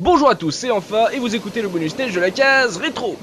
Bonjour à tous, c'est enfin et vous écoutez le bonus stage de la case rétro.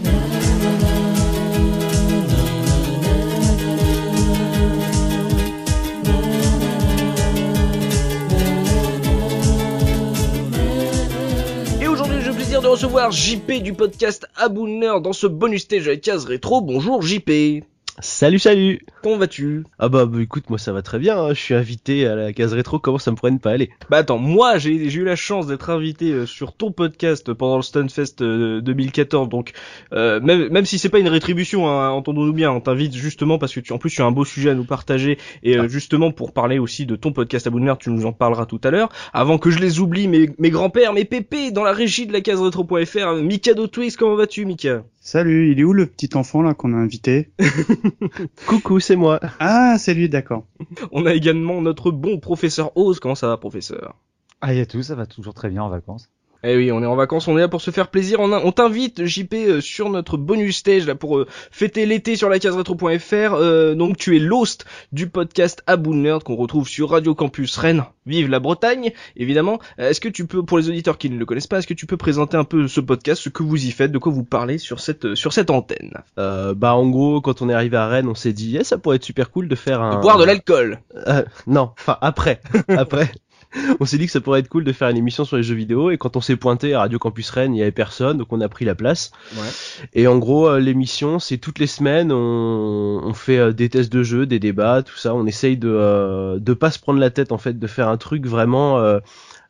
Et aujourd'hui, j'ai le plaisir de recevoir JP du podcast Abooner dans ce bonus stage de la case rétro. Bonjour JP. Salut, salut. Comment vas-tu? Ah bah, bah, écoute, moi ça va très bien, hein. je suis invité à la case rétro, comment ça me pourrait ne pas aller? Bah attends, moi j'ai eu la chance d'être invité euh, sur ton podcast pendant le Stunfest euh, 2014, donc euh, même, même si c'est pas une rétribution, hein, entendons-nous bien, on t'invite justement parce que tu en plus tu as un beau sujet à nous partager et euh, justement pour parler aussi de ton podcast à Nerd, tu nous en parleras tout à l'heure. Avant que je les oublie, mes, mes grands-pères, mes pépés dans la régie de la case rétro.fr, Mikado Twix, comment vas-tu Mika? Salut, il est où le petit enfant là qu'on a invité Coucou, c'est moi Ah, c'est lui, d'accord. On a également notre bon professeur Oz, comment ça va professeur? Ah, il y a tout, ça va toujours très bien en vacances. Eh oui, on est en vacances, on est là pour se faire plaisir. On, t'invite, JP, euh, sur notre bonus stage là pour euh, fêter l'été sur la case rétro.fr. Euh, donc tu es l'host du podcast Aboon Nerd qu'on retrouve sur Radio Campus Rennes. Vive la Bretagne, évidemment. Euh, Est-ce que tu peux, pour les auditeurs qui ne le connaissent pas, est-ce que tu peux présenter un peu ce podcast, ce que vous y faites, de quoi vous parlez sur cette sur cette antenne? Euh, Bah en gros, quand on est arrivé à Rennes, on s'est dit, eh, ça pourrait être super cool de faire un... De boire de l'alcool. Euh, non, enfin après, après. On s'est dit que ça pourrait être cool de faire une émission sur les jeux vidéo et quand on s'est pointé à Radio Campus Rennes, il y avait personne, donc on a pris la place. Ouais. Et en gros, euh, l'émission, c'est toutes les semaines, on, on fait euh, des tests de jeux, des débats, tout ça. On essaye de euh, de pas se prendre la tête en fait, de faire un truc vraiment euh,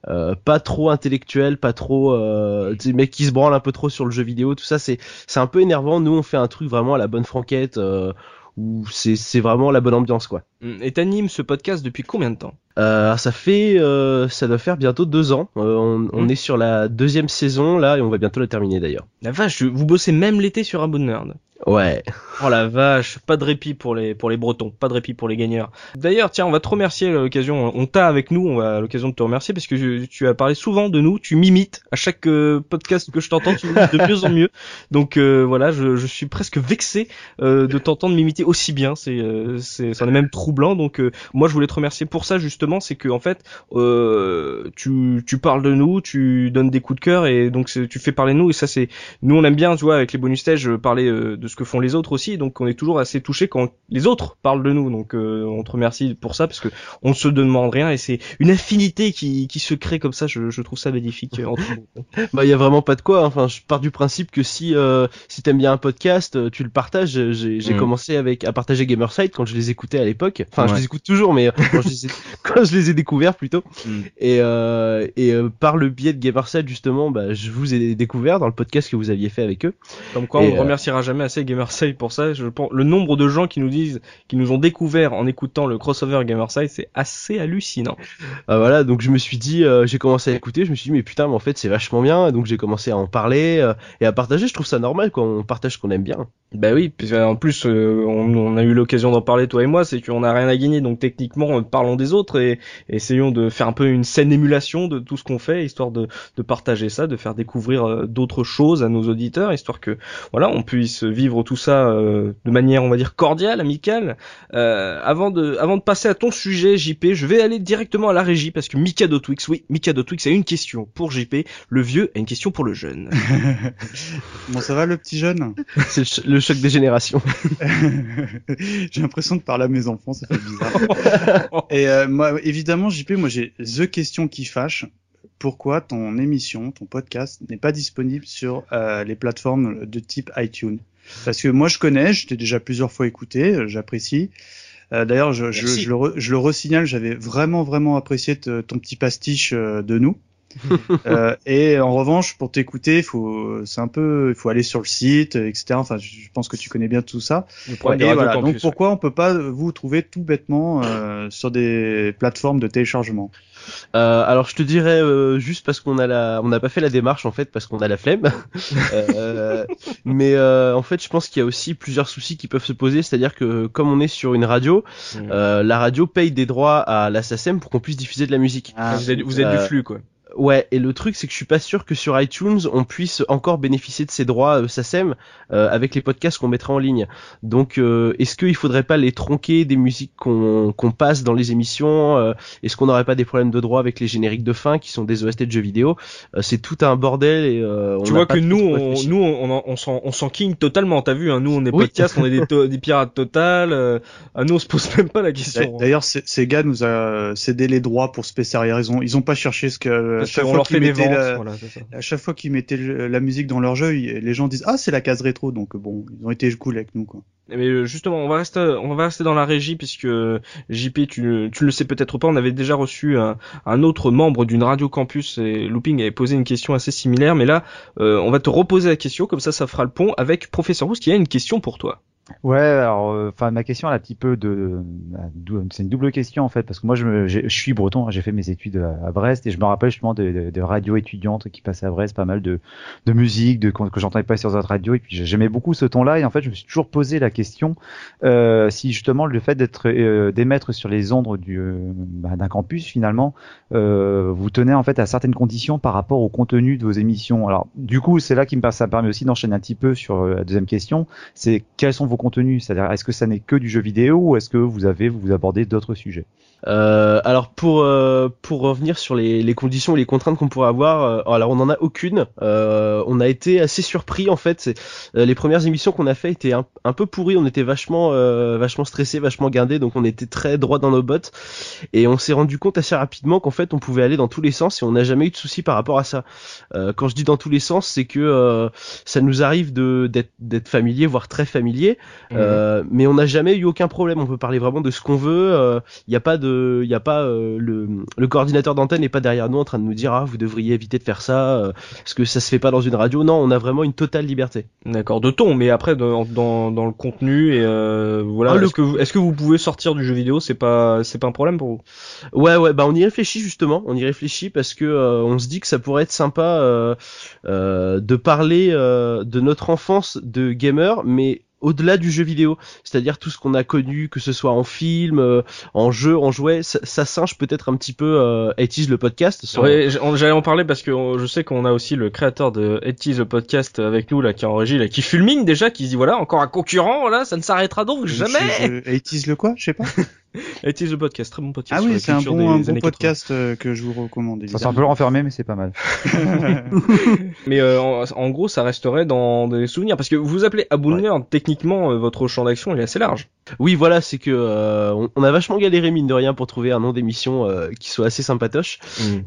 euh, pas trop intellectuel, pas trop euh, des mecs qui se branlent un peu trop sur le jeu vidéo, tout ça. C'est c'est un peu énervant. Nous, on fait un truc vraiment à la bonne franquette. Euh, où c'est c'est vraiment la bonne ambiance quoi. Hum, Et t'animes ce podcast depuis combien de temps? Euh, ça fait, euh, ça doit faire bientôt deux ans. Euh, on, on Mhm. est sur la deuxième saison là et on va bientôt la terminer d'ailleurs. La vache, vous bossez même l'été sur Aboon Nerd. Ouais. Oh la vache, pas de répit pour les pour les Bretons, pas de répit pour les gagneurs. D'ailleurs, tiens, on va te remercier à l'occasion. On t'a avec nous, on va à l'occasion de te remercier parce que tu, tu as parlé souvent de nous, tu m'imites à chaque euh, podcast que je t'entends, tu m'imites de mieux en mieux. Donc euh, voilà, je, je suis presque vexé euh, de t'entendre m'imiter aussi bien. C'est euh, c'est ça en est même troublant. Donc euh, moi, je voulais te remercier pour ça justement, c'est que en fait, euh, tu tu parles de nous, tu donnes des coups de cœur et donc tu fais parler de nous et ça c'est nous on aime bien, tu vois, avec les bonus stages, euh, parler de ce que font les autres aussi, donc on est toujours assez touché quand les autres parlent de nous, donc on te remercie pour ça parce que on ne se demande rien et c'est une affinité qui, qui se crée comme ça, je, je trouve ça euh, entre nous. Bah il y a vraiment pas de quoi. Enfin, je pars du principe que si euh, si t'aimes bien un podcast, tu le partages. J'ai j'ai Mm. commencé avec à partager Gamerside quand je les écoutais à l'époque. Enfin, je les écoute toujours, mais euh, quand, je les ai, quand je les ai découverts plutôt. Mm. Et euh, et euh, par le biais de Gamerside justement, bah je vous ai découvert dans le podcast que vous aviez fait avec eux. Comme quoi Et, on ne euh, remerciera jamais assez Gamerside pour ça, je pense le nombre de gens qui nous disent, qui nous ont découvert en écoutant le crossover Gamerside, c'est assez hallucinant. Ah, voilà, donc je me suis dit, euh, j'ai commencé à écouter, je me suis dit mais putain, mais en fait c'est vachement bien. Donc j'ai commencé à en parler euh, et à partager. Je trouve ça normal quand on partage ce qu'on aime bien. Bah oui, puis euh, en plus euh, on, on a eu l'occasion d'en parler toi et moi, c'est qu'on a rien à gagner, donc techniquement euh, parlons des autres et, et essayons de faire un peu une saine émulation de tout ce qu'on fait, histoire de, de partager ça, de faire découvrir euh, d'autres choses à nos auditeurs, histoire que voilà on puisse vivre tout ça euh, de manière on va dire cordiale, amicale. Euh, avant de avant de passer à ton sujet JP, je vais aller directement à la régie parce que Mikado Twix, oui Mikado Twix a une question pour JP, le vieux a une question pour le jeune. Bon, ça va le petit jeune? C'est le ch- le choc des générations. J'ai l'impression de parler à mes enfants, ça fait bizarre. Et euh, moi, évidemment, JP, moi j'ai The question qui fâche. Pourquoi ton émission, ton podcast n'est pas disponible sur euh, les plateformes de type iTunes? Parce que moi je connais, je t'ai déjà plusieurs fois écouté, euh, j'apprécie. Euh, D'ailleurs, je, je, je le, re- je le resignale, j'avais vraiment vraiment apprécié te- ton petit pastiche euh, de nous. Euh, et en revanche, pour t'écouter, faut, c'est un peu, il faut aller sur le site, etc. Enfin, je je pense que tu connais bien tout ça. Et voilà. Campus, Donc pourquoi on peut pas vous trouver tout bêtement euh, sur des plateformes de téléchargement? Euh, alors je te dirais euh, juste parce qu'on a la, on n'a pas fait la démarche en fait parce qu'on a la flemme. Euh, mais euh, en fait je pense qu'il y a aussi plusieurs soucis qui peuvent se poser, c'est-à-dire que comme on est sur une radio, Mm. euh, la radio paye des droits à la SACEM pour qu'on puisse diffuser de la musique. Ah, vous êtes, vous êtes du flux quoi. Ouais, et le truc c'est que je suis pas sûr que sur iTunes on puisse encore bénéficier de ces droits euh, SACEM euh, avec les podcasts qu'on mettra en ligne. Donc euh, est-ce qu'il faudrait pas les tronquer des musiques qu'on qu'on passe dans les émissions euh, Est-ce qu'on n'aurait pas des problèmes de droit avec les génériques de fin qui sont des OST de jeux vidéo Euh, C'est tout un bordel et euh, on Tu vois pas que nous, on, nous, on, on, on s'en, on s'en king totalement. T'as vu, hein, nous, on est Oui. podcast, on est des, to- des pirates total. Euh, à nous, on se pose même pas la question. D'ailleurs, ces ces gars nous a cédé les droits pour Space Harrier. Ils ont, ils ont pas cherché ce que. Chaque fois leur qu'ils fait des mettaient ventes. la- Voilà, c'est ça. À chaque fois qu'ils mettaient la musique dans leur jeu, les gens disent ah c'est la case rétro donc bon ils ont été cool avec nous quoi. Mais euh, justement, on va rester, on va rester dans la régie puisque euh, JP, tu, tu ne le sais peut-être pas, on avait déjà reçu un, un autre membre d'une radio campus et Looping avait posé une question assez similaire, mais là, euh, on va te reposer la question, comme ça, ça fera le pont avec Professeur Rousse qui a une question pour toi. Ouais, alors, euh, enfin, ma question elle a un petit peu de, dou- c'est une double question en fait, parce que moi je, me, je suis breton, hein, j'ai fait mes études à, Brest et je me rappelle justement de, de, de radio étudiantes qui passaient à Brest, pas mal de, de musique, de que j'entendais pas sur d'autres radios et puis j'aimais beaucoup ce ton-là et en fait je me suis toujours posé la question euh, si justement le fait d'être euh, d'émettre sur les ondes du euh, bah, d'un campus finalement euh, vous tenez en fait à certaines conditions par rapport au contenu de vos émissions. Alors du coup c'est là qui me ça me permet aussi d'enchaîner un petit peu sur euh, la deuxième question, c'est quels sont vos contenus C'est-à-dire est-ce que ça n'est que du jeu vidéo ou est-ce que vous avez vous abordez d'autres sujets? Euh, alors pour euh, pour revenir sur les, les conditions et les contraintes qu'on pourrait avoir, euh, alors on n'en a aucune. Euh, on a été assez surpris en fait. Euh, les premières émissions qu'on a fait étaient un, un peu pourries. On était vachement euh, vachement stressés, vachement guindés, donc on était très droit dans nos bottes. Et on s'est rendu compte assez rapidement qu'en fait on pouvait aller dans tous les sens et on n'a jamais eu de soucis par rapport à ça. Euh, quand je dis dans tous les sens, c'est que euh, ça nous arrive de d'être d'être familier, voire très familier. Euh, mais on n'a jamais eu aucun problème. On peut parler vraiment de ce qu'on veut. Il n'y a pas de, il y a pas euh, le, le coordinateur d'antenne n'est pas derrière nous en train de nous dire ah vous devriez éviter de faire ça euh, parce que ça se fait pas dans une radio. Non, on a vraiment une totale liberté. D'accord, de ton, mais après dans, dans, dans le contenu et euh, voilà. Ah, Est-ce que vous- est-ce que vous pouvez sortir du jeu vidéo? C'est pas c'est pas un problème pour vous? Ouais ouais bah on y réfléchit justement. On y réfléchit parce que euh, on se dit que ça pourrait être sympa euh, euh, de parler euh, de notre enfance de gamer, mais au-delà du jeu vidéo, c'est-à-dire tout ce qu'on a connu, que ce soit en film, euh, en jeu, en jouet, ça, ça singe peut-être un petit peu euh, 80s le podcast. sans- Ouais, j'allais en parler parce que euh, je sais qu'on a aussi le créateur de Etty the podcast avec nous là qui est en régie là qui fulmine déjà qui dit voilà encore un concurrent là ça ne s'arrêtera donc jamais. 80s le quoi? Je sais pas. Etty the podcast très bon podcast. Ah oui c'est un bon un bon années 80. podcast euh, que je vous recommande. Ça sent un peu renfermé mais c'est pas mal. Mais euh, en, en gros ça resterait dans des souvenirs parce que vous appelez Abooner techniquement euh, votre champ d'action il est assez large. Oui, voilà, c'est que euh, on, on a vachement galéré mine de rien pour trouver un nom d'émission euh, qui soit assez sympatoche.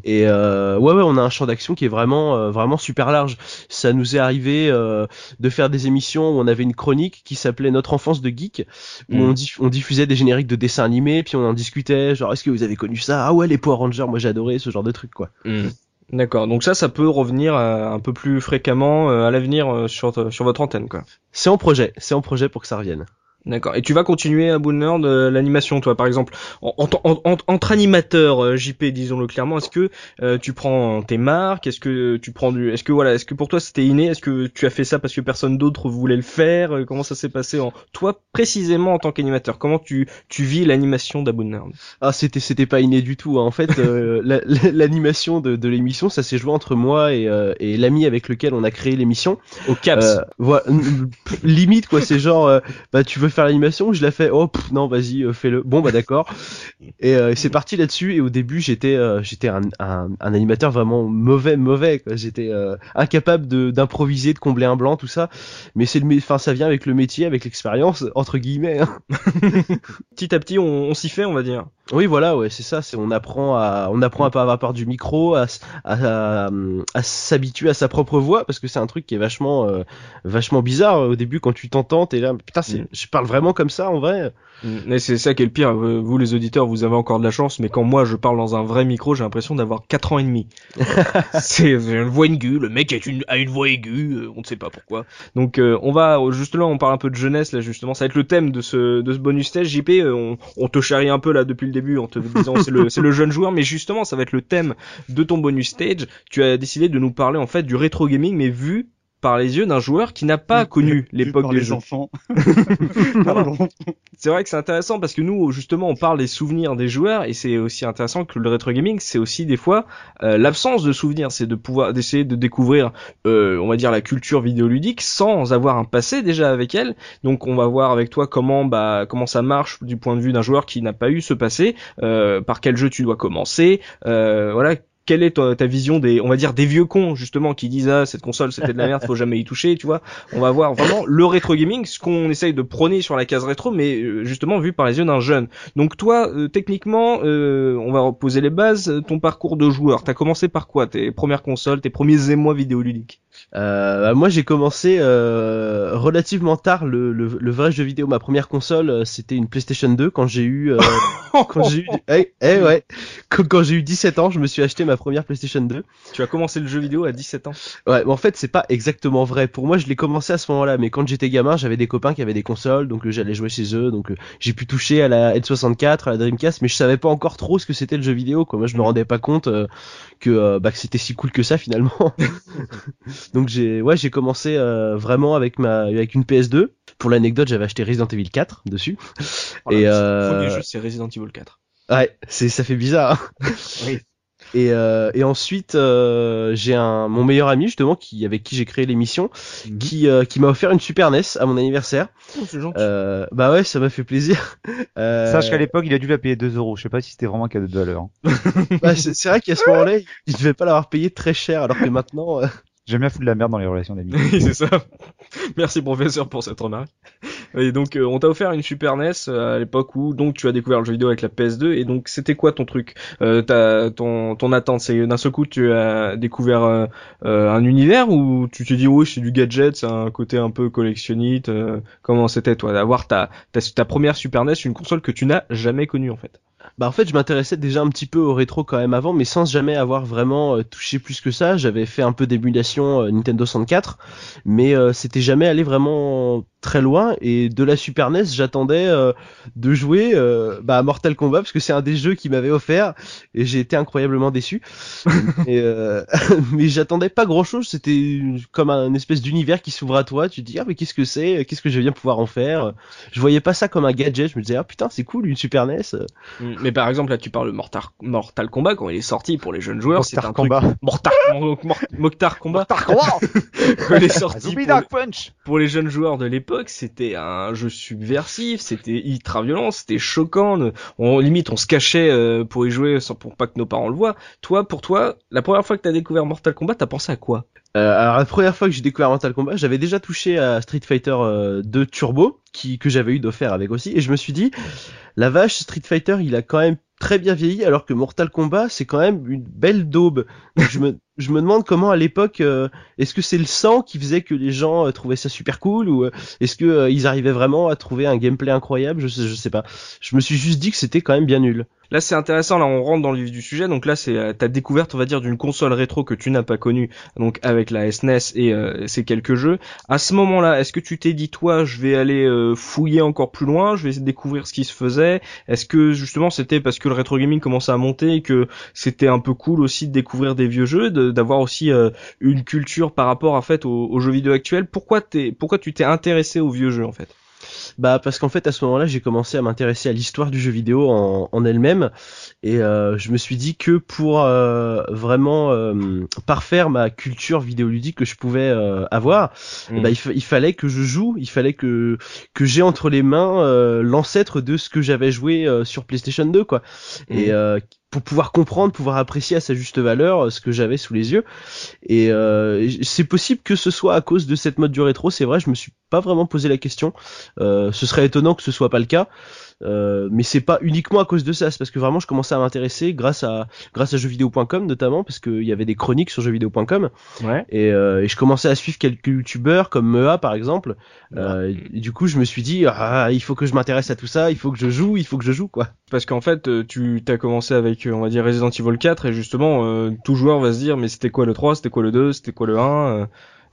Et euh, ouais, ouais, on a un champ d'action qui est vraiment, euh, vraiment super large. Ça nous est arrivé euh, de faire des émissions où on avait une chronique qui s'appelait Notre enfance de geek, où Mm. on, diff- on diffusait des génériques de dessins animés, puis on en discutait. Genre, est-ce que vous avez connu ça? Ah ouais, les Power Rangers, moi j'adorais ce genre de truc, quoi. Mm. D'accord, donc ça, ça peut revenir euh, un peu plus fréquemment euh, à l'avenir euh, sur, sur votre antenne, quoi. C'est en projet, c'est en projet pour que ça revienne. D'accord. Et tu vas continuer à Bonheur de l'animation, toi, par exemple, en, en- en- entre animateurs euh, JP, disons-le clairement. Est-ce que euh, tu prends tes marques? Est-ce que tu prends du Est-ce que voilà Est-ce que pour toi c'était inné? Est-ce que tu as fait ça parce que personne d'autre voulait le faire? Euh, Comment ça s'est passé en toi précisément en tant qu'animateur? Comment tu tu vis l'animation d'Abonner Ah, c'était c'était pas inné du tout. hein. En fait, euh, la- la- l'animation de, de l'émission, ça s'est joué entre moi et, euh, et l'ami avec lequel on a créé l'émission. Au Caps. Euh, voilà, limite quoi, c'est genre, euh, bah tu veux faire l'animation, je la fais, oh non vas-y euh, fais-le. Bon bah d'accord. Et euh, c'est parti là-dessus. Et au début j'étais euh, j'étais un, animateur vraiment mauvais mauvais. J'étais incapable de d'improviser, de combler un blanc tout ça. Mais c'est le, enfin ça vient avec le métier, avec l'expérience entre guillemets. hein. Petit à petit, on, on s'y fait, on va dire. Oui, voilà, ouais, c'est ça. C'est on apprend à on apprend à pas avoir peur du micro, à à, à, à s'habituer à sa propre voix parce que c'est un truc qui est vachement euh, vachement bizarre au début quand tu t'entends. T'es là, putain, c'est Mm. je parle vraiment comme ça en vrai. Mais c'est ça qui est le pire. Euh, Vous, les auditeurs, vous avez encore de la chance, mais quand moi je parle dans un vrai micro, j'ai l'impression d'avoir 4 ans et demi. c'est une voix aiguë, le mec a une, a une voix aiguë, euh, on ne sait pas pourquoi. Donc euh, on va, juste là, on parle un peu de jeunesse, là justement, ça va être le thème de ce, de ce bonus stage. JP, euh, on, te charrie un peu là depuis le début en te disant c'est le, c'est le jeune joueur, mais justement, ça va être le thème de ton bonus stage. Tu as décidé de nous parler en fait du rétro gaming, mais vu par les yeux d'un joueur qui n'a pas connu l'époque des jeux. enfants. C'est vrai que c'est intéressant parce que nous, justement, on parle des souvenirs des joueurs et c'est aussi intéressant que le rétro gaming, c'est aussi des fois euh, l'absence de souvenirs, c'est de pouvoir d'essayer de découvrir, euh, on va dire, la culture vidéoludique sans avoir un passé déjà avec elle. Donc, on va voir avec toi comment bah comment ça marche du point de vue d'un joueur qui n'a pas eu ce passé, euh, par quel jeu tu dois commencer, euh, voilà. Quelle est ta, vision des, on va dire, des vieux cons justement qui disent ah cette console c'était de la merde, faut jamais y toucher, tu vois On va voir vraiment le rétro gaming, ce qu'on essaye de prôner sur la case rétro, mais euh, justement vu par les yeux d'un jeune. Donc toi, euh, techniquement, euh, on va reposer les bases. Ton parcours de joueur, t'as commencé par quoi? Tes premières consoles, tes premiers émois vidéoludiques? Bah, moi j'ai commencé euh, relativement tard le, le, le vrai jeu vidéo. Ma première console euh, c'était une PlayStation 2 quand j'ai eu euh, quand j'ai eu eh, eh ouais quand, quand j'ai eu 17 ans je me suis acheté ma première PlayStation 2. Tu as commencé le jeu vidéo à 17 ans? Ouais mais en fait c'est pas exactement vrai. Pour moi je l'ai commencé à ce moment-là mais quand j'étais gamin j'avais des copains qui avaient des consoles donc euh, j'allais jouer chez eux donc euh, j'ai pu toucher à la N64 à la Dreamcast mais je savais pas encore trop ce que c'était le jeu vidéo quoi. Moi je me rendais pas compte euh, que euh, bah, que c'était si cool que ça finalement. Donc j'ai ouais j'ai commencé euh, vraiment avec ma avec une PS2. Pour l'anecdote, j'avais acheté Resident Evil 4 dessus. Et, le euh, premier jeu c'est Resident Evil 4. Ouais, c'est ça fait bizarre. hein. Oui. Et euh, et ensuite euh, j'ai un mon meilleur ami justement qui avec qui j'ai créé l'émission qui euh, qui m'a offert une Super NES à mon anniversaire. Oh, c'est gentil. Euh, bah ouais, ça m'a fait plaisir. Euh, Sache qu'à l'époque, il a dû la payer 2 euros. Je sais pas si c'était vraiment un cadeau de valeur. hein. bah, c'est c'est vrai qu'à ce moment-là, il- devait pas l'avoir payé très cher alors que maintenant euh, J'aime bien foutre de la merde dans les relations d'amis. Oui, c'est ça. Merci professeur pour cette remarque. Et donc euh, on t'a offert une Super NES euh, à l'époque où donc tu as découvert le jeu vidéo avec la PS2 et donc c'était quoi ton truc? Euh, t'as- ton ton attente c'est d'un seul coup tu as découvert euh, euh, un univers ou tu te dis oui c'est du gadget c'est un côté un peu collectionnite euh, comment c'était toi d'avoir ta, ta ta première Super NES une console que tu n'as jamais connue en fait? Bah en fait je m'intéressais déjà un petit peu au rétro quand même avant mais sans jamais avoir vraiment touché plus que ça. J'avais fait un peu d'émulation euh, Nintendo 64 mais euh, c'était jamais allé vraiment très loin et de la Super NES j'attendais euh, de jouer euh, bah, à Mortal Kombat parce que c'est un des jeux qui m'avait offert et j'ai été incroyablement déçu. et, euh, mais j'attendais pas grand chose, c'était comme un espèce d'univers qui s'ouvre à toi, tu te dis ah mais qu'est-ce que c'est, qu'est-ce que je vais bien pouvoir en faire? Je voyais pas ça comme un gadget, je me disais ah putain c'est cool une Super NES. Mais par exemple là tu parles de Mortal Mortal Kombat quand il est sorti pour les jeunes joueurs c'est Mortal un truc Kombat. Mortal Mor- Mokhtar Kombat Mortal Kombat quand il est sorti pour pour les jeunes joueurs de l'époque, c'était un jeu subversif, c'était ultra violent, c'était choquant. On limite, on se cachait euh, pour y jouer sans pour pas que nos parents le voient. Toi, pour toi, la première fois que t'as découvert Mortal Kombat, t'as pensé à quoi? Euh, alors la première fois que j'ai découvert Mortal Kombat, j'avais déjà touché à Street Fighter euh, 2 Turbo, qui que j'avais eu d'offert avec aussi, et je me suis dit, la vache, Street Fighter, il a quand même très bien vieilli, alors que Mortal Kombat, c'est quand même une belle daube. Je me je me demande comment à l'époque, euh, est-ce que c'est le sang qui faisait que les gens euh, trouvaient ça super cool, ou euh, est-ce que ils arrivaient vraiment à trouver un gameplay incroyable, je sais, je sais pas. Je me suis juste dit que c'était quand même bien nul. Là, c'est intéressant. Là, on rentre dans le vif du sujet. Donc là, c'est euh, ta découverte, on va dire, d'une console rétro que tu n'as pas connue, donc avec la SNES et euh, ces quelques jeux. À ce moment-là, est-ce que tu t'es dit, toi, je vais aller euh, fouiller encore plus loin, je vais découvrir ce qui se faisait? Est-ce que justement, c'était parce que le rétro gaming commençait à monter et que c'était un peu cool aussi de découvrir des vieux jeux, d'avoir aussi euh, une culture par rapport en fait aux, aux jeux vidéo actuels? Pourquoi t'es, pourquoi tu t'es intéressé aux vieux jeux en fait? Bah parce qu'en fait à ce moment-là j'ai commencé à m'intéresser à l'histoire du jeu vidéo en, en elle-même et euh, je me suis dit que pour euh, vraiment euh, parfaire ma culture vidéoludique que je pouvais euh, avoir, bah, il, fa- il fallait que je joue, il fallait que que j'ai entre les mains euh, l'ancêtre de ce que j'avais joué euh, sur PlayStation 2 quoi. Et Mm. euh, pour pouvoir comprendre, pouvoir apprécier à sa juste valeur euh, ce que j'avais sous les yeux. Et euh, c'est possible que ce soit à cause de cette mode du rétro, c'est vrai, je me suis pas vraiment posé la question. Euh, ce serait étonnant que ce soit pas le cas. Euh, mais c'est pas uniquement à cause de ça, c'est parce que vraiment je commençais à m'intéresser grâce à grâce à jeuxvideo.com notamment parce qu'il y avait des chroniques sur jeuxvideo.com Ouais. et, euh, et je commençais à suivre quelques youtubeurs comme Mea par exemple. Euh, et du coup je me suis dit ah il faut que je m'intéresse à tout ça, il faut que je joue, il faut que je joue quoi. Parce qu'en fait, euh, tu t'as commencé avec, on va dire, Resident Evil 4, et justement, euh, tout joueur va se dire, mais c'était quoi le 3, c'était quoi le 2, c'était quoi le 1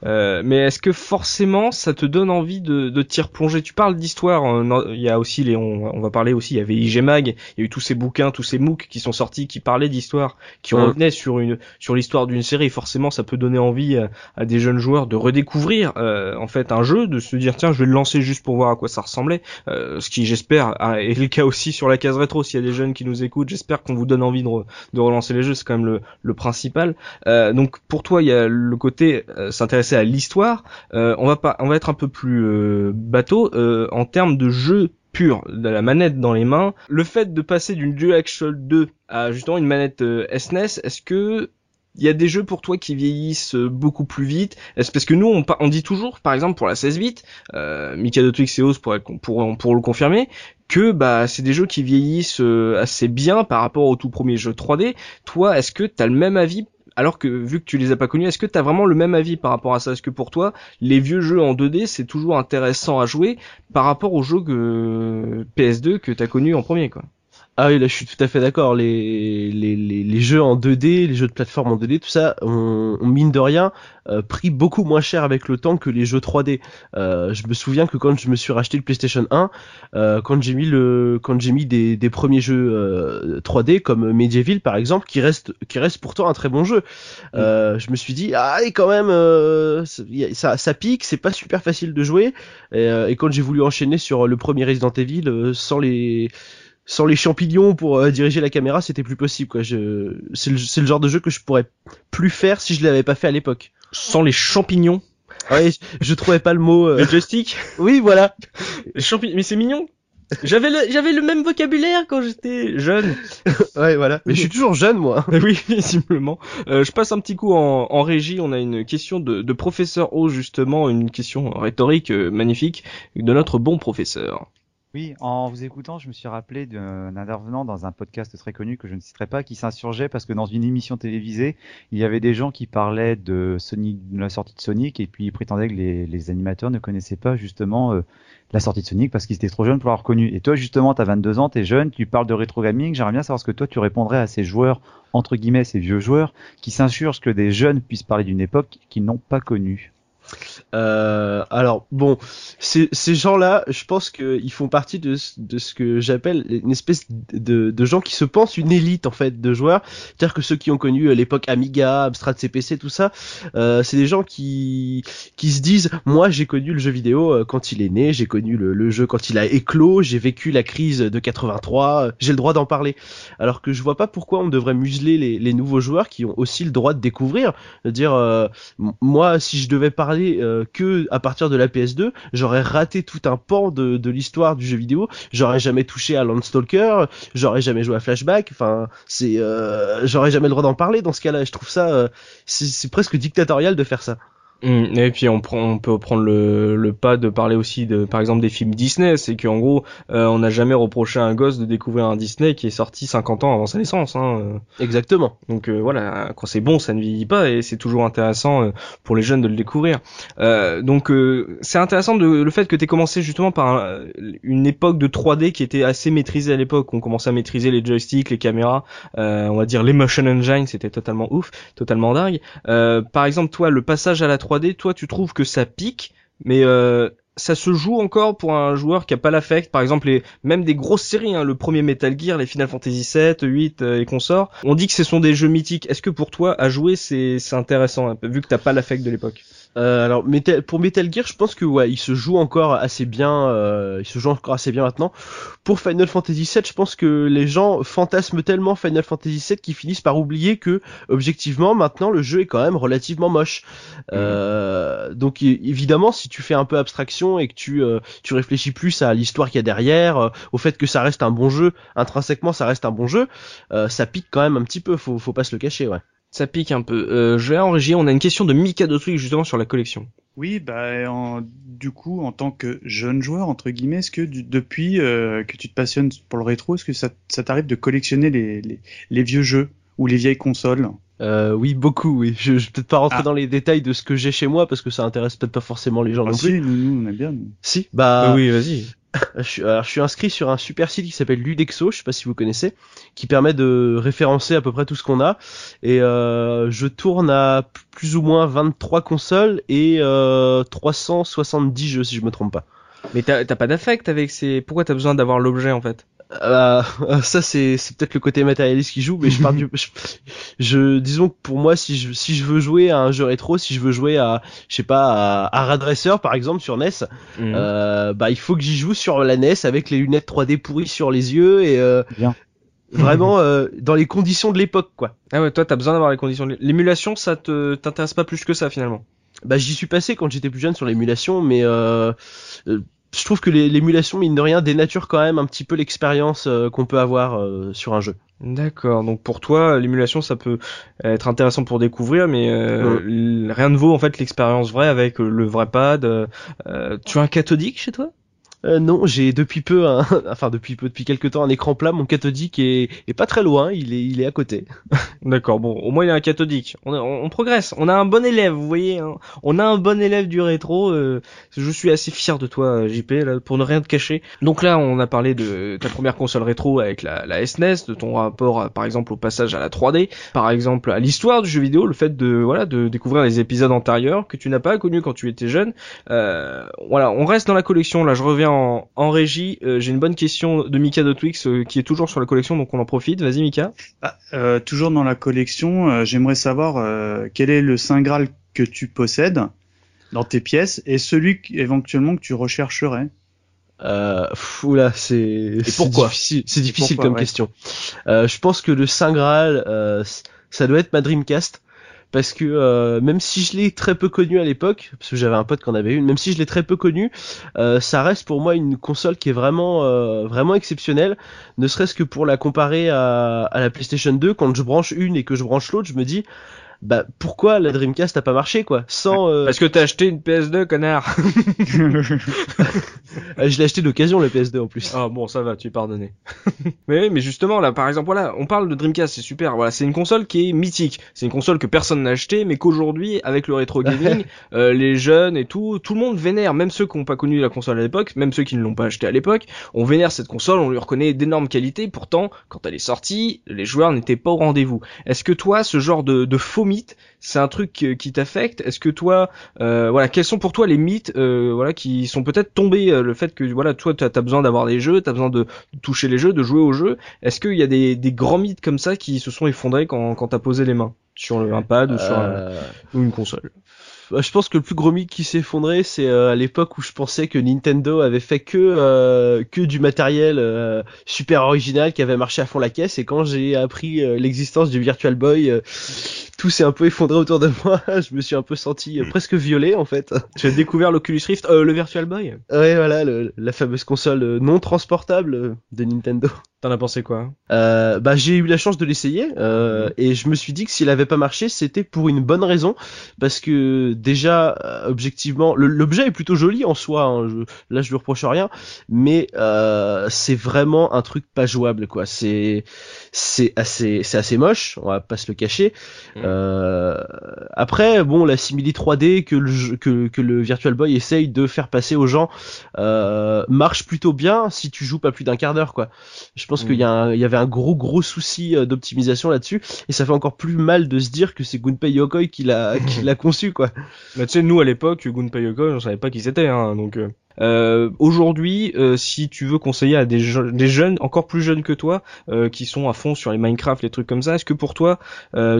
euh, Euh, mais est-ce que forcément ça te donne envie de, de t'y replonger? Tu parles d'histoire, euh, il y a aussi les, on, va parler aussi, il y avait IG Mag, il y a eu tous ces bouquins, tous ces MOOC qui sont sortis, qui parlaient d'histoire, qui revenaient sur une sur l'histoire d'une série. Forcément, ça peut donner envie à, des jeunes joueurs de redécouvrir euh, en fait un jeu, de se dire tiens, je vais le lancer juste pour voir à quoi ça ressemblait. Euh, ce qui, j'espère, est le cas aussi sur la case rétro. S'il y a des jeunes qui nous écoutent, j'espère qu'on vous donne envie de, de relancer les jeux. C'est quand même le, le principal. donc pour toi, il y a le côté s'intéresser à l'histoire, euh, on va pas, on va être un peu plus euh, bateau euh, en termes de jeu pur, de la manette dans les mains. Le fait de passer d'une DualShock 2 à justement une manette SNES, est-ce que il y a des jeux pour toi qui vieillissent beaucoup plus vite? Est-ce parce que nous on, dit toujours, par exemple pour la 16 bits, euh, Mikado Twix et Oz pour, pour, pour le confirmer, que bah c'est des jeux qui vieillissent assez bien par rapport au tout premier jeu 3D. Toi, est-ce que tu as le même avis alors que vu que tu les as pas connus, est-ce que tu as vraiment le même avis par rapport à ça? Est-ce que pour toi, les vieux jeux en 2D, c'est toujours intéressant à jouer par rapport aux jeux que PS2 que tu as connus en premier quoi? Ah oui, là je suis tout à fait d'accord. Les, les, les, jeux en 2D, les jeux de plateforme en 2D, tout ça, on, mine de rien euh, pris beaucoup moins cher avec le temps que les jeux 3D. Euh, je me souviens que quand je me suis racheté le PlayStation 1, euh, quand j'ai mis le, quand j'ai mis des, des premiers jeux 3D comme Medieval par exemple, qui reste, qui reste pourtant un très bon jeu, mm. je me suis dit ah et quand même ça, ça pique, c'est pas super facile de jouer. Et, et quand j'ai voulu enchaîner sur le premier Resident Evil sans les sans les champignons pour euh, diriger la caméra, c'était plus possible. Quoi. Je... C'est, le, c'est le genre de jeu que je pourrais plus faire si je l'avais pas fait à l'époque. Sans les champignons Ouais, je, trouvais pas le mot. Euh... Le joystick? Oui, voilà. Champignons, mais c'est mignon. J'avais le, j'avais le même vocabulaire quand j'étais jeune. ouais, voilà. Mais je suis toujours jeune, moi. oui, visiblement. Euh, je passe un petit coup en, en, régie. On a une question de, de professeur O, justement, une question rhétorique euh, magnifique de notre bon professeur. Oui, en vous écoutant, je me suis rappelé d'un intervenant dans un podcast très connu que je ne citerai pas, qui s'insurgeait parce que dans une émission télévisée, il y avait des gens qui parlaient de Sonic, de la sortie de Sonic, et puis ils prétendaient que les, animateurs ne connaissaient pas justement euh, la sortie de Sonic parce qu'ils étaient trop jeunes pour l'avoir connu. Et toi, justement, tu as 22 ans, tu es jeune, tu parles de rétro gaming. J'aimerais bien savoir ce que toi, tu répondrais à ces joueurs, entre guillemets, ces vieux joueurs, qui s'insurgent que des jeunes puissent parler d'une époque qu'ils n'ont pas connue. Euh, alors bon, ces, gens-là, je pense qu'ils font partie de, ce que j'appelle une espèce de, gens qui se pensent une élite en fait de joueurs. C'est-à-dire que ceux qui ont connu euh, l'époque Amiga, Amstrad CPC, tout ça, euh, c'est des gens qui qui se disent moi j'ai connu le jeu vidéo euh, quand il est né, j'ai connu le, jeu quand il a éclos, j'ai vécu la crise de 83, j'ai le droit d'en parler. Alors que je vois pas pourquoi on devrait museler les nouveaux joueurs qui ont aussi le droit de découvrir. De dire moi si je devais parler euh, que à partir de la PS2, j'aurais raté tout un pan de, de l'histoire du jeu vidéo. J'aurais jamais touché à Landstalker, j'aurais jamais joué à Flashback. Enfin, c'est, euh, j'aurais jamais le droit d'en parler dans ce cas-là. Je trouve ça, euh, c'est presque dictatorial de faire ça. Mm, et puis on prend, on peut prendre le, le, pas de parler aussi de, par exemple, des films Disney. C'est qu'en gros, euh, on n'a jamais reproché à un gosse de découvrir un Disney qui est sorti 50 ans avant sa naissance. Hein. Exactement. Donc euh, voilà, quand c'est bon, ça ne vieillit pas et c'est toujours intéressant euh, pour les jeunes de le découvrir. donc c'est intéressant de, le fait que tu aies commencé justement par une époque de 3D qui était assez maîtrisée à l'époque. On commençait à maîtriser les joysticks, les caméras, on va dire les motion engine, c'était totalement ouf, totalement dingue. par exemple, toi, le passage à la 3D, toi tu trouves que ça pique, mais euh, ça se joue encore pour un joueur qui a pas l'affect. Par exemple, même des grosses séries, hein, le premier Metal Gear, les Final Fantasy 7, 8 et consorts, on dit que ce sont des jeux mythiques. Est-ce que pour toi, à jouer, c'est intéressant, vu que t'as pas l'affect de l'époque? Euh, alors pour Metal Gear, je pense que ouais, il se joue encore assez bien. Euh, il se joue encore assez bien maintenant. Pour Final Fantasy VII, je pense que les gens fantasment tellement Final Fantasy VII qu'ils finissent par oublier que objectivement maintenant le jeu est quand même relativement moche. Euh, donc évidemment, si tu fais un peu abstraction et que tu euh, tu réfléchis plus à l'histoire qu'il y a derrière, euh, au fait que ça reste un bon jeu, intrinsèquement ça reste un bon jeu, ça pique quand même un petit peu. Faut faut pas se le cacher, ouais. Ça pique un peu. Euh, je vais en régie, on a une question de Mika Dotruc justement sur la collection. Oui, bah en, du coup, en tant que jeune joueur entre guillemets, est-ce que depuis euh, que tu te passionnes pour le rétro, est-ce que ça, ça t'arrive de collectionner les, les, les, vieux jeux ou les vieilles consoles? Euh, oui, beaucoup, oui. Je, je vais peut-être pas rentrer ah. dans les détails de ce que j'ai chez moi parce que ça intéresse peut-être pas forcément les gens ah non si, plus. Nous, nous, on aime bien. Si, bah. oui, vas-y. je, alors, je suis inscrit sur un super site qui s'appelle Ludexo, je sais pas si vous connaissez, qui permet de référencer à peu près tout ce qu'on a. Et euh, je tourne à plus ou moins 23 consoles et euh, 370 jeux si je me trompe pas. Mais t'as pas d'affect avec ces. Pourquoi t'as besoin d'avoir l'objet en fait? Euh, ça c'est c'est peut-être le côté matérialiste qui joue, mais je pars du je, je- disons que pour moi si je si je veux jouer à un jeu rétro, si je veux jouer à je sais pas à, à par exemple sur NES, Mhm. euh, bah il faut que j'y joue sur la NES avec les lunettes 3D pourries sur les yeux et euh, Bien. vraiment euh, dans les conditions de l'époque quoi. Ah ouais, toi t'as besoin d'avoir les conditions. de- L'émulation, ça te t'intéresse pas plus que ça finalement? Bah j'y suis passé quand j'étais plus jeune sur l'émulation, mais euh, euh, je trouve que l'émulation mine de rien dénature quand même un petit peu l'expérience euh, qu'on peut avoir euh, sur un jeu. D'accord. Donc pour toi, l'émulation, ça peut être intéressant pour découvrir, mais euh, rien ne vaut en fait l'expérience vraie avec le vrai pad. euh, tu as un cathodique chez toi? Euh, non, j'ai depuis peu, un, enfin depuis peu, depuis quelques temps, un écran plat. Mon cathodique est, est pas très loin, il est, il est à côté. D'accord. Bon, au moins il y a un cathodique. On, on, on progresse. On a un bon élève, vous voyez. hein. On a un bon élève du rétro. euh, je suis assez fier de toi, JP, là, pour ne rien te cacher. Donc là, on a parlé de ta première console rétro avec la, la SNES, de ton rapport, par exemple, au passage à la 3D, par exemple à l'histoire du jeu vidéo, le fait de voilà de découvrir les épisodes antérieurs que tu n'as pas connus quand tu étais jeune. Euh, voilà, on reste dans la collection. Là, je reviens en, en régie. Euh, J'ai une bonne question de Mika de Twix euh, qui est toujours sur la collection, donc on en profite. Vas-y, Mika. Ah, euh, toujours dans la collection, euh, j'aimerais savoir euh, quel est le Saint Graal que tu possèdes dans tes pièces et celui éventuellement que tu rechercherais? Euh, oula, c'est, pourquoi? difficile, c'est difficile pourquoi, comme ouais. question. Euh, je pense que le Saint Graal, euh, ça doit être ma Dreamcast. Parce que euh, même si je l'ai très peu connu à l'époque, parce que j'avais un pote qui en avait une, même si je l'ai très peu connu, euh, ça reste pour moi une console qui est vraiment euh, vraiment exceptionnelle. Ne serait-ce que pour la comparer à, à la PlayStation 2, quand je branche une et que je branche l'autre, je me dis, bah pourquoi la Dreamcast a pas marché quoi? Sans, euh, Parce que t'as acheté une PS2, connard. euh, je l'ai acheté d'occasion le PS2 en plus. Ah bon, ça va, tu es pardonné. mais mais justement là, par exemple, voilà, on parle de Dreamcast, c'est super. Voilà, c'est une console qui est mythique. C'est une console que personne n'a acheté, mais qu'aujourd'hui, avec le rétro gaming, euh, les jeunes et tout, tout le monde vénère, même ceux qui n'ont pas connu la console à l'époque, même ceux qui ne l'ont pas acheté à l'époque, on vénère cette console, on lui reconnaît d'énormes qualités. Pourtant, quand elle est sortie, les joueurs n'étaient pas au rendez-vous. Est-ce que toi, ce genre de, de faux mythe, c'est un truc euh, qui t'affecte. Est-ce que toi, euh, voilà, quels sont pour toi les mythes, euh, voilà, qui sont peut-être tombés, le fait que voilà, toi, t'as as besoin d'avoir des jeux, t'as besoin de toucher les jeux, de jouer aux jeux. Est-ce qu'il y a des, des grands mythes comme ça qui se sont effondrés quand, quand t'as posé les mains? Sur le, un pad ou sur un- ou une console? Je pense que le plus gros mythe qui s'est effondré, c'est euh, à l'époque où je pensais que Nintendo avait fait que euh, que du matériel euh, super original qui avait marché à fond la caisse. Et quand j'ai appris euh, l'existence du Virtual Boy, tout s'est un peu effondré autour de moi. je me suis un peu senti presque violé en fait. Tu as découvert l'Oculus Rift, euh, le Virtual Boy? Ouais, voilà, le- la fameuse console non transportable de Nintendo. T'en as pensé quoi? Euh, bah j'ai eu la chance de l'essayer euh, et je me suis dit que s'il avait pas marché c'était pour une bonne raison parce que déjà euh, objectivement l'objet est plutôt joli en soi hein, je- là je lui reproche rien mais euh, c'est vraiment un truc pas jouable quoi. C'est c'est assez c'est assez moche on va pas se le cacher. Mm. euh, après bon la simili 3D que le que, que le Virtual Boy essaye de faire passer aux gens euh, marche plutôt bien si tu joues pas plus d'un quart d'heure quoi. Je pense Mm. qu'il y, a un- il y avait un gros gros souci euh, d'optimisation là-dessus et ça fait encore plus mal de se dire que c'est Gunpei Yokoi qui l'a qui l'a conçu quoi. Bah, tu sais, nous à l'époque, Gunpei Yokoi, on savait pas qui c'était, hein, donc. euh, euh, Aujourd'hui, euh, si tu veux conseiller à des, je- des jeunes encore plus jeunes que toi, euh, qui sont à fond sur les Minecraft, les trucs comme ça, est-ce que pour toi,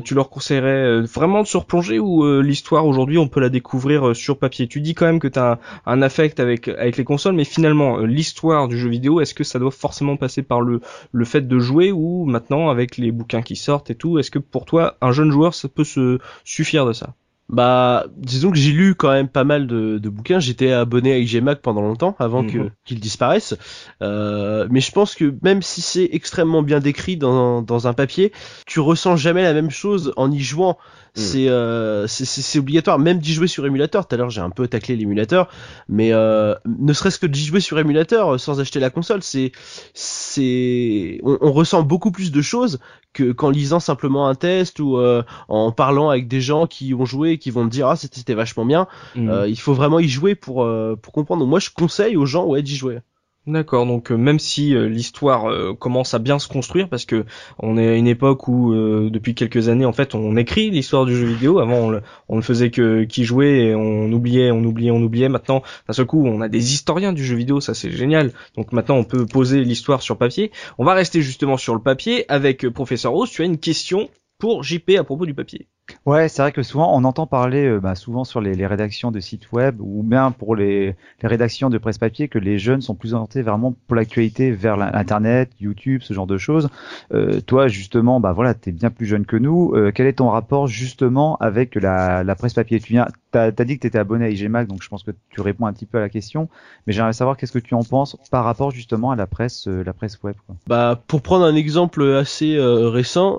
tu leur conseillerais vraiment de se replonger ou l'histoire aujourd'hui, on peut la découvrir sur papier? Tu dis quand même que tu as un, affect avec les consoles, mais finalement, l'histoire du jeu vidéo, est-ce que ça doit forcément passer par le le fait de jouer ou maintenant avec les bouquins qui sortent et tout, est-ce que pour toi, un jeune joueur, ça peut se suffire de ça? Bah disons que j'ai lu quand même pas mal de, de bouquins. J'étais abonné à IGMAC pendant longtemps avant que Mhm. qu'il disparaisse. Euh, mais je pense que même si c'est extrêmement bien décrit dans dans un papier, tu ressens jamais la même chose en y jouant. C'est euh, c'est- c'est obligatoire, même d'y jouer sur émulateur. Tout à l'heure, j'ai un peu taclé l'émulateur, mais euh, ne serait-ce que d'y jouer sur émulateur euh, sans acheter la console, c'est c'est on, on ressent beaucoup plus de choses que qu'en lisant simplement un test ou euh, en parlant avec des gens qui ont joué et qui vont te dire ah c'était vachement bien. Mm. Euh, il faut vraiment y jouer pour euh, pour comprendre. Donc moi, je conseille aux gens ouais d'y jouer. D'accord, donc euh, même si euh, l'histoire euh, commence à bien se construire, parce que on est à une époque où depuis quelques années en fait on écrit l'histoire du jeu vidéo. Avant on, ne faisait que qui jouait et on oubliait, on oubliait, on oubliait. Maintenant d'un seul coup on a des historiens du jeu vidéo, ça c'est génial. Donc maintenant on peut poser l'histoire sur papier. On va rester justement sur le papier avec professeur Rose. Tu as une question pour JP à propos du papier. Ouais, c'est vrai que souvent on entend parler, euh, bah, souvent sur les, rédactions de sites web ou bien pour les, rédactions de presse papier, que les jeunes sont plus orientés vraiment pour l'actualité vers l'internet, YouTube, ce genre de choses. Euh, toi, justement, bah voilà, t'es bien plus jeune que nous. Euh, quel est ton rapport justement avec la, la presse papier? Tu viens, t'as as dit que t'étais abonné à IGMAC, donc je pense que tu réponds un petit peu à la question. Mais j'aimerais savoir qu'est-ce que tu en penses par rapport justement à la presse, la presse web. Quoi? Bah, pour prendre un exemple assez récent,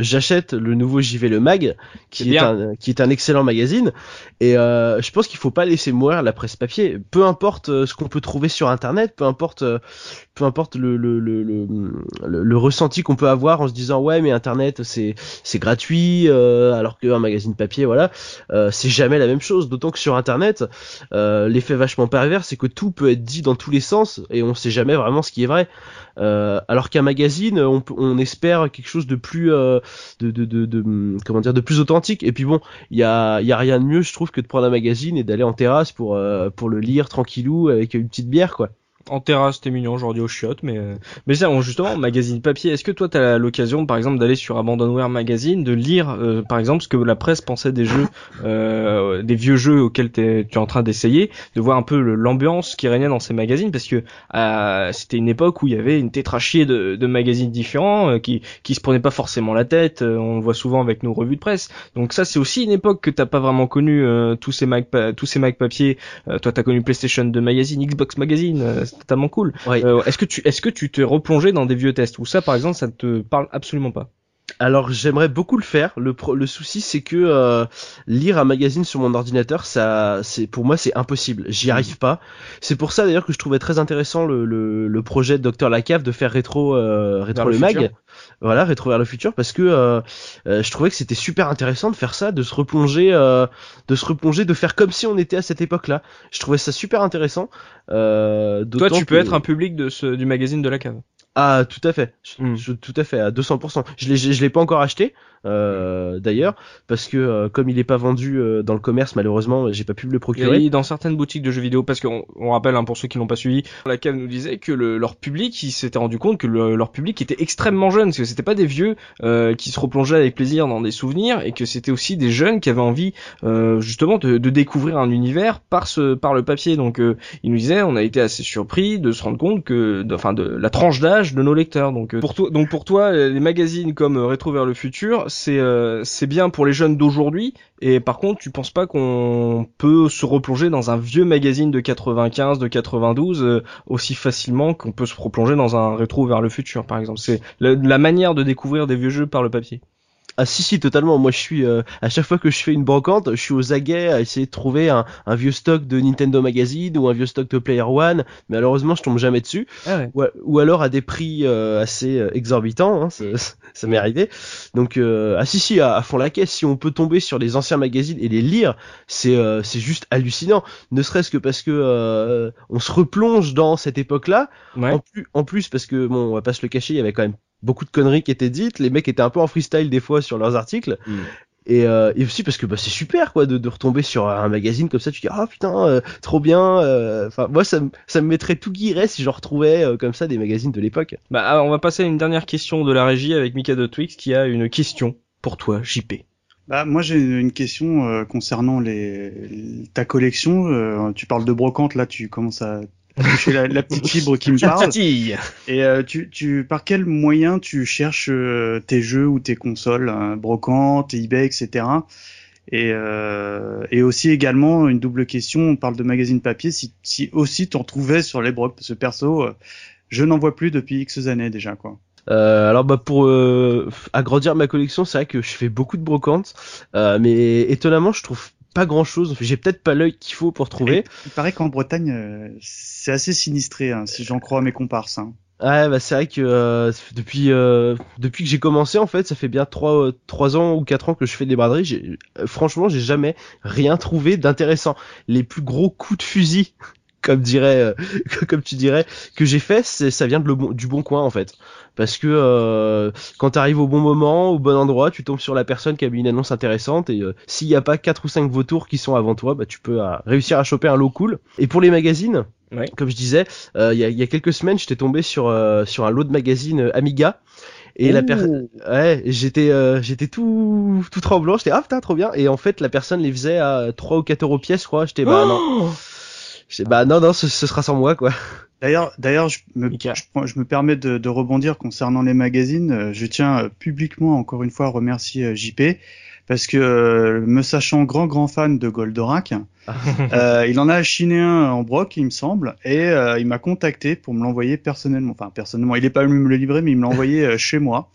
j'achète le nouveau JV le Mag qui est, un, qui est un excellent magazine. Et euh, je pense qu'il faut pas laisser mourir la presse papier. Peu importe euh, ce qu'on peut trouver sur Internet, peu importe, euh, peu importe le, le, le, le, le ressenti qu'on peut avoir en se disant ouais mais Internet c'est c'est gratuit euh, alors qu'un magazine papier voilà euh, c'est jamais la même chose. D'autant que sur Internet l'effet vachement pervers c'est que tout peut être dit dans tous les sens et on sait jamais vraiment ce qui est vrai. Euh, alors qu'un magazine, on, espère quelque chose de plus, euh, de, de, de, comment dire, de plus authentique. Et puis bon, il y a, y a rien de mieux, je trouve, que de prendre un magazine et d'aller en terrasse pour, euh, pour le lire tranquillou avec une petite bière, quoi en terrasse, c'était mignon aujourd'hui au chiottes, mais euh, mais ça, justement, magazine papier. Est-ce que toi, t'as l'occasion, par exemple, d'aller sur Abandonware Magazine, de lire, euh, par exemple, ce que la presse pensait des jeux, euh, des vieux jeux auxquels tu es en train d'essayer, de voir un peu l'ambiance qui régnait dans ces magazines, parce que c'était une époque où il y avait une tétrachier de, de magazines différents qui qui se prenaient pas forcément la tête. on le voit souvent avec nos revues de presse. Donc ça, c'est aussi une époque que t'as pas vraiment connu tous ces mag tous ces mag papier. toi, t'as connu PlayStation 2 magazine, Xbox magazine totalement cool. Euh, est-ce que tu est-ce que tu t'es replongé dans des vieux tests? Ou ça par exemple ça ne te parle absolument pas? Alors j'aimerais beaucoup le faire. Le, le souci c'est que euh, lire un magazine sur mon ordinateur, ça, c'est pour moi c'est impossible. J'y arrive pas. C'est pour ça d'ailleurs que je trouvais très intéressant le, le, le projet de Dr Lacave de faire rétro euh, rétro le, mag. Voilà, rétro vers le futur parce que euh, je trouvais que c'était super intéressant de faire ça, de se replonger, de se replonger, de faire comme si on était à cette époque-là. Je trouvais ça super intéressant. Toi, tu peux être un public de ce, du magazine de la cave. Ah, tout à fait. Hmm. Je, tout à fait, à 200%. Je l'ai, je l'ai pas encore acheté, euh, d'ailleurs, parce que euh, comme il est pas vendu euh, dans le commerce, malheureusement, j'ai pas pu le procurer. Oui, dans certaines boutiques de jeux vidéo, parce qu'on on rappelle hein, pour ceux qui l'ont pas suivi, laquelle nous disait que le, leur public, ils s'étaient rendu compte que leur public était extrêmement jeune, parce que c'était pas des vieux qui se replongeaient avec plaisir dans des souvenirs, et que c'était aussi des jeunes qui avaient envie justement de, de, découvrir un univers par ce par le papier. Donc il nous disait, on a été assez surpris de se rendre compte que, enfin de, la tranche d'âge de nos lecteurs. Donc pour toi, donc pour toi, les magazines comme Rétro vers le futur c'est euh, c'est bien pour les jeunes d'aujourd'hui. Et par contre, tu penses pas qu'on peut se replonger dans un vieux magazine de 95, de 92 euh, aussi facilement qu'on peut se replonger dans un rétro vers le futur, par exemple? C'est la manière de découvrir des vieux jeux par le papier. Ah si si totalement. Moi je suis euh, à chaque fois que je fais une brocante, je suis aux aguets à essayer de trouver un, un, vieux stock de Nintendo Magazine ou un vieux stock de Player One. Mais malheureusement je tombe jamais dessus. Ah ou, alors à des prix euh, assez euh, exorbitants. Hein, ça, ça m'est arrivé. Donc ah si si à, fond la caisse. Si on peut tomber sur les anciens magazines et les lire, c'est c'est juste hallucinant. Ne serait-ce que parce que on se replonge dans cette époque-là. En plus en plus parce que bon on va pas se le cacher, il y avait quand même beaucoup de conneries qui étaient dites, les mecs étaient un peu en freestyle des fois sur leurs articles. Mm. Et, euh, et, aussi parce que bah, c'est super quoi de, de, retomber sur un magazine comme ça tu dis ah putain euh, trop bien euh, enfin moi ça, ça me mettrait tout guiret si je retrouvais euh, comme ça des magazines de l'époque bah ah, on va passer à une dernière question de la régie avec Mika de Twix qui a une question pour toi JP bah, moi j'ai une question concernant les ta collection. tu parles de brocante là, tu commences à toucher la, la, petite fibre qui me parle. Et euh, tu, tu, par quel moyen tu cherches euh, tes jeux ou tes consoles, hein, brocante, eBay, etc. Et, euh, et aussi également une double question. On parle de magazine papier. Si, si aussi t'en trouvais sur les brocs, ce perso, euh, je n'en vois plus depuis X années déjà, quoi. Euh, alors bah pour agrandir ma collection, c'est vrai que je fais beaucoup de brocantes, mais étonnamment je trouve pas grand chose. J'ai peut-être pas l'œil qu'il faut pour trouver. il paraît qu'en Bretagne, euh, c'est assez sinistré, hein, si j'en crois à mes comparses. Hein. Ouais, bah c'est vrai que euh, depuis euh, depuis que j'ai commencé en fait, ça fait bien trois trois ans ou quatre ans que je fais des braderies. J'ai, franchement, j'ai jamais rien trouvé d'intéressant. Les plus gros coups de fusil comme dirait, euh, comme tu dirais, que j'ai fait, c'est ça vient de le bon, du bon coin en fait, parce que euh, quand t'arrives au bon moment, au bon endroit, tu tombes sur la personne qui a mis une annonce intéressante et euh, s'il n'y a pas quatre ou cinq vautours qui sont avant toi, bah tu peux euh, réussir à choper un lot cool. Et pour les magazines, Ouais. comme je disais, euh, il y, a, y a quelques semaines, j'étais tombé sur euh, sur un lot de magazines Amiga. Et la personne, ouais, j'étais euh, j'étais tout tout tremblant, j'étais ah putain trop bien. Et en fait la personne les faisait à 3 ou 4 euros pièce, je crois. J'étais bah non, Oh j'étais bah non non, ce, ce sera sans moi quoi. D'ailleurs, d'ailleurs, je me, je, je me permets de, de rebondir concernant les magazines. Euh, Je tiens euh, publiquement encore une fois à remercier euh, JP parce que euh, me sachant grand grand fan de Goldorak, euh, il en a chiné un en broc, il me semble, et euh, il m'a contacté pour me l'envoyer personnellement. Enfin, personnellement, il est pas venu me le livrer, mais il me l'a envoyé chez moi.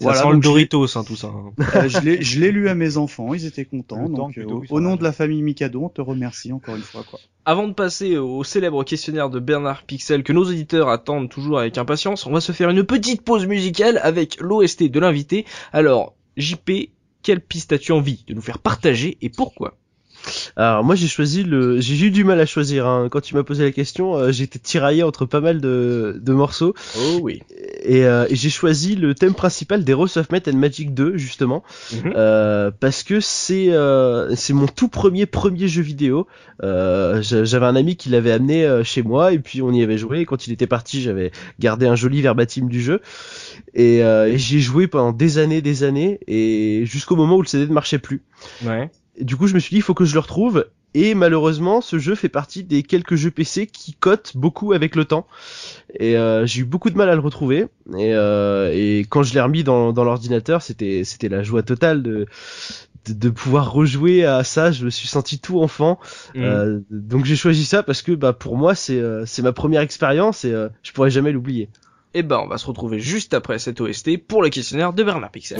Ça sent le donc je l'ai- Doritos, hein, tout ça. hein. euh, je l'ai- je l'ai lu à mes enfants, ils étaient contents. Le Donc, euh, au, nom de la famille Mikado, on te remercie encore une fois. Quoi. Avant de passer au célèbre questionnaire de Bernard Pixel que nos auditeurs attendent toujours avec impatience, on va se faire une petite pause musicale avec l'OST de l'invité. Alors, JP, quelle piste as-tu envie de nous faire partager et pourquoi? Alors moi j'ai choisi le, j'ai eu du mal à choisir. Hein. Quand tu m'as posé la question, euh, j'étais tiraillé entre pas mal de, de morceaux Oh oui. et, euh, et j'ai choisi le thème principal d'Heroes of Might and Magic 2 justement. Mhm. Euh, parce que c'est euh, c'est mon tout premier premier jeu vidéo. Euh, j'a- j'avais un ami qui l'avait amené chez moi et puis on y avait joué. Et quand il était parti, j'avais gardé un joli verbatim du jeu et, euh, et j'y ai joué pendant des années, des années et jusqu'au moment où le CD ne marchait plus. Ouais. Et du coup, je me suis dit, il faut que je le retrouve. Et malheureusement, ce jeu fait partie des quelques jeux PC qui cotent beaucoup avec le temps. Et euh, j'ai eu beaucoup de mal à le retrouver. Et, euh, et quand je l'ai remis dans, dans l'ordinateur, c'était c'était la joie totale de, de de pouvoir rejouer à ça. Je me suis senti tout enfant. Mhm. Euh, donc j'ai choisi ça parce que bah pour moi c'est euh, c'est ma première expérience et euh, je pourrais jamais l'oublier. Eh ben, on va se retrouver juste après cette OST pour le questionnaire de Bernard Pixel.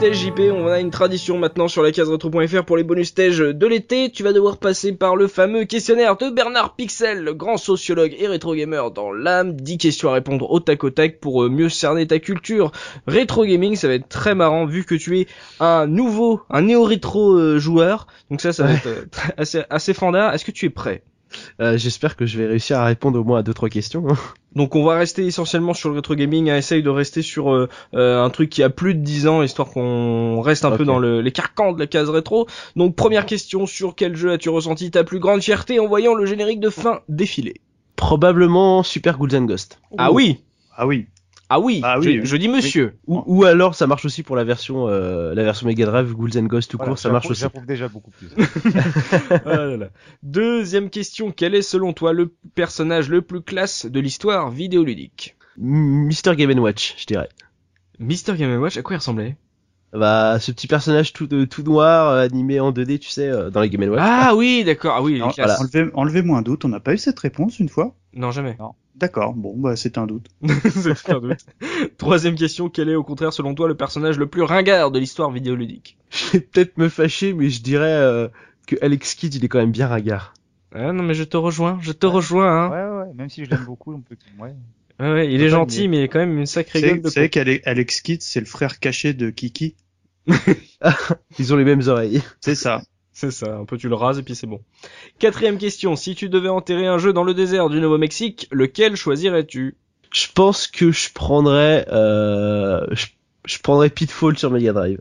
Stage JP, on a une tradition maintenant sur la case retro.fr pour les bonus stages de l'été. Tu vas devoir passer par le fameux questionnaire de Bernard Pixel, le grand sociologue et rétro gamer dans l'âme. 10 questions à répondre au tac au tac pour euh, mieux cerner ta culture. Rétro gaming, ça va être très marrant vu que tu es un nouveau, un néo-rétro euh, joueur. Donc ça, ça va être euh, assez, assez fandard. Est-ce que tu es prêt? Euh, J'espère que je vais réussir à répondre au moins à deux trois questions. hein. Donc on va rester essentiellement sur le rétro gaming, hein, essaye de rester sur euh, euh, un truc qui a plus de 10 ans, histoire qu'on reste un peu dans le, les carcans de la case rétro. Donc première question, sur quel jeu as-tu ressenti ta plus grande fierté en voyant le générique de fin défiler? Probablement Super Ghouls and Ghost. Ah oui Ah oui. Ah oui, Ah oui, je, oui. je dis monsieur. Ou, ou alors ça marche aussi pour la version euh, la version Mega Drive Ghouls and Ghost tout Voilà, court, ça marche aussi. J'approuve déjà beaucoup plus. Ah là là. Deuxième question, quel est selon toi le personnage le plus classe de l'histoire vidéoludique? Mister Game Watch, je dirais. Mr. Game Watch, à quoi il ressemblait? Bah ce petit personnage tout de- tout noir euh, animé en 2D, tu sais, euh, dans les Game Watch. Ah oui, d'accord, ah oui, il est Non, classe. Enlevez- Enlevez-moi un doute, on n'a pas eu cette réponse une fois Non, jamais. D'accord, bon, bah c'est un doute. C'est un doute. Troisième question, quel est au contraire selon toi le personnage le plus ringard de l'histoire vidéoludique? Je vais peut-être me fâcher, mais je dirais euh, que Alex Kidd il est quand même bien ringard. Ah non mais je te rejoins, je te rejoins hein. Ouais, ouais, même si je l'aime beaucoup, on peut. Ouais. Ouais, ouais, il est gentil mais il est quand même une sacrée Vous savez, gueule de vous savez qu'Alex Kidd, c'est le frère caché de Kiki? Ils ont les mêmes oreilles. C'est ça. C'est ça, un peu tu le rases et puis c'est bon. Quatrième question, si tu devais enterrer un jeu dans le désert du Nouveau-Mexique, lequel choisirais-tu? Je pense que je prendrais, euh, je, je prendrais Pitfall sur Mega Drive.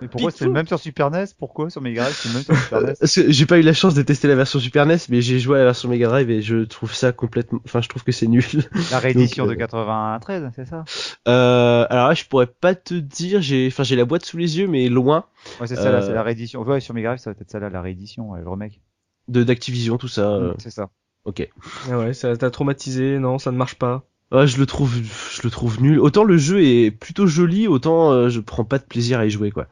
Mais pourquoi c'est le même sur Super NES Pourquoi sur Mega Drive c'est le même sur Super NES Parce que j'ai pas eu la chance de tester la version Super NES, mais j'ai joué à la version Mega Drive et je trouve ça complètement, enfin je trouve que c'est nul. La réédition Donc, de euh, 93, c'est ça? Euh, alors là, je pourrais pas te dire, j'ai, enfin j'ai la boîte sous les yeux, mais loin Ouais, c'est ça, là, Euh, c'est la réédition. Ouais, sur Mega Drive, ça va être ça là, la réédition, ouais, le remake. de d'Activision, tout ça. euh, C'est ça. ok. Ah ouais, ça t'a traumatisé, non, ça ne marche pas. Ouais, je le trouve, je le trouve nul. Autant le jeu est plutôt joli, autant euh, je prends pas de plaisir à y jouer, quoi.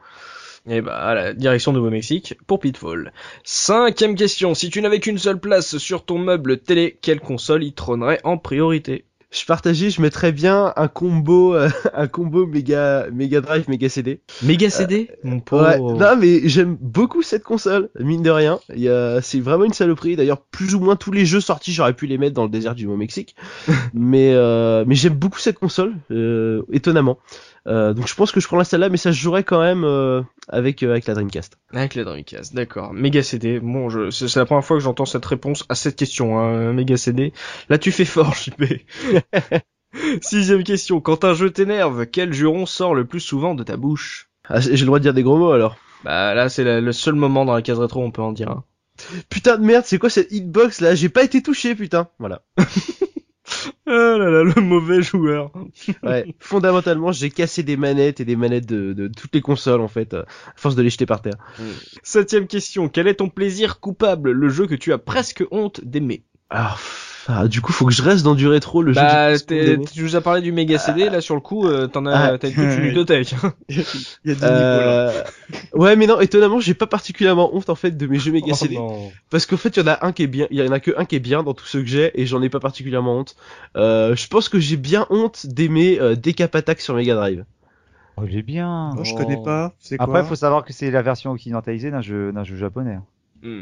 Et bah, à la direction Nouveau-Mexique pour Pitfall. Cinquième question. Si tu n'avais qu'une seule place sur ton meuble télé, quelle console y trônerait en priorité? Je partageais, je mettrais bien un combo, euh, un combo Mega, Mega Drive, Mega CD. Mega CD Mon pauvre. Ouais. Non, mais j'aime beaucoup cette console, mine de rien. Il y a, c'est vraiment une saloperie. D'ailleurs, plus ou moins tous les jeux sortis, j'aurais pu les mettre dans le désert du Nouveau-Mexique. mais, euh, mais j'aime beaucoup cette console, euh, étonnamment. Euh, donc je pense que je prends celle-là, mais ça se jouerait quand même euh, avec euh, avec la Dreamcast. Avec la Dreamcast, d'accord. Mega CD. Bon, je, c'est c'est la première fois que j'entends cette réponse à cette question, hein. Mega CD. Là, tu fais fort, JP. Sixième question. Quand un jeu t'énerve, quel juron sort le plus souvent de ta bouche? Ah, j'ai le droit de dire des gros mots alors. Bah là, c'est la- le seul moment dans la case rétro où on peut en dire. un. Putain de merde, c'est quoi cette hitbox là? J'ai pas été touché, putain. Voilà. Ah là là, le mauvais joueur. Ouais. Fondamentalement, j'ai cassé des manettes et des manettes de, de toutes les consoles en fait, euh, à force de les jeter par terre. Septième question. Quel est ton plaisir coupable, le jeu que tu as presque honte d'aimer Alors, pff, ah, du coup, faut que je reste dans du rétro, le Bah, jeu. pas tu nous as parlé du méga CD, là sur le coup, euh, t'en as, Ah. t'as toute une ludothèque. Il y a des niveaux là. Euh... Ouais, mais non, étonnamment, j'ai pas particulièrement honte en fait de mes jeux Mega Oh CD. non. Parce qu'en fait, il y en a un qui est bien, il y en a que un qui est bien dans tous ceux que j'ai et j'en ai pas particulièrement honte. Euh, je pense que j'ai bien honte d'aimer euh, Decap Attack sur Mega Drive. Oh, il est bien. Oh, je connais pas. C'est quoi Après, faut savoir que c'est la version occidentalisée d'un jeu, d'un jeu japonais. Hmm.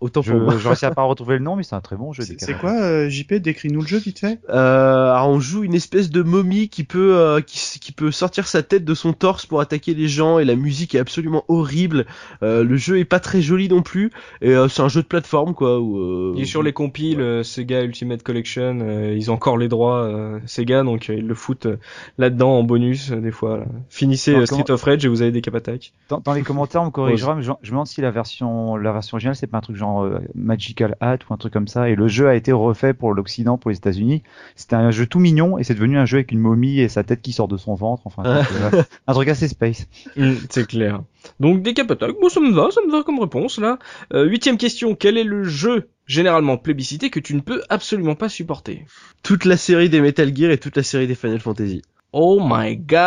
Autant Je, pour moi. je réussis à pas retrouver le nom, mais c'est un très bon jeu. C'est quoi, euh, JP Décris-nous le jeu vite fait. Euh, alors on joue une espèce de momie qui peut euh, qui, qui peut sortir sa tête de son torse pour attaquer les gens et la musique est absolument horrible. Euh, le jeu est pas très joli non plus et euh, c'est un jeu de plateforme quoi. Où, euh, Il est sur les compiles euh, Sega Ultimate Collection, euh, ils ont encore les droits euh, Sega, donc euh, ils le foutent euh, là-dedans en bonus euh, des fois. là. Finissez euh, Street comment- of Rage et vous avez des cap attaques. Dans, dans les commentaires, on me corrigera, mais je, je me demande si la version, la version originale, c'est pas un truc genre euh, Magical Hat ou un truc comme ça. Et le jeu a été refait pour l'Occident, pour les États-Unis. C'était un jeu tout mignon et c'est devenu un jeu avec une momie et sa tête qui sort de son ventre. Enfin, un truc, euh, un truc assez space. c'est clair. Donc des cap attaques, bon ça me va, ça me va comme réponse là. Euh, huitième question, quel est le jeu généralement plébiscité que tu ne peux absolument pas supporter? Toute la série des Metal Gear et toute la série des Final Fantasy. Oh my god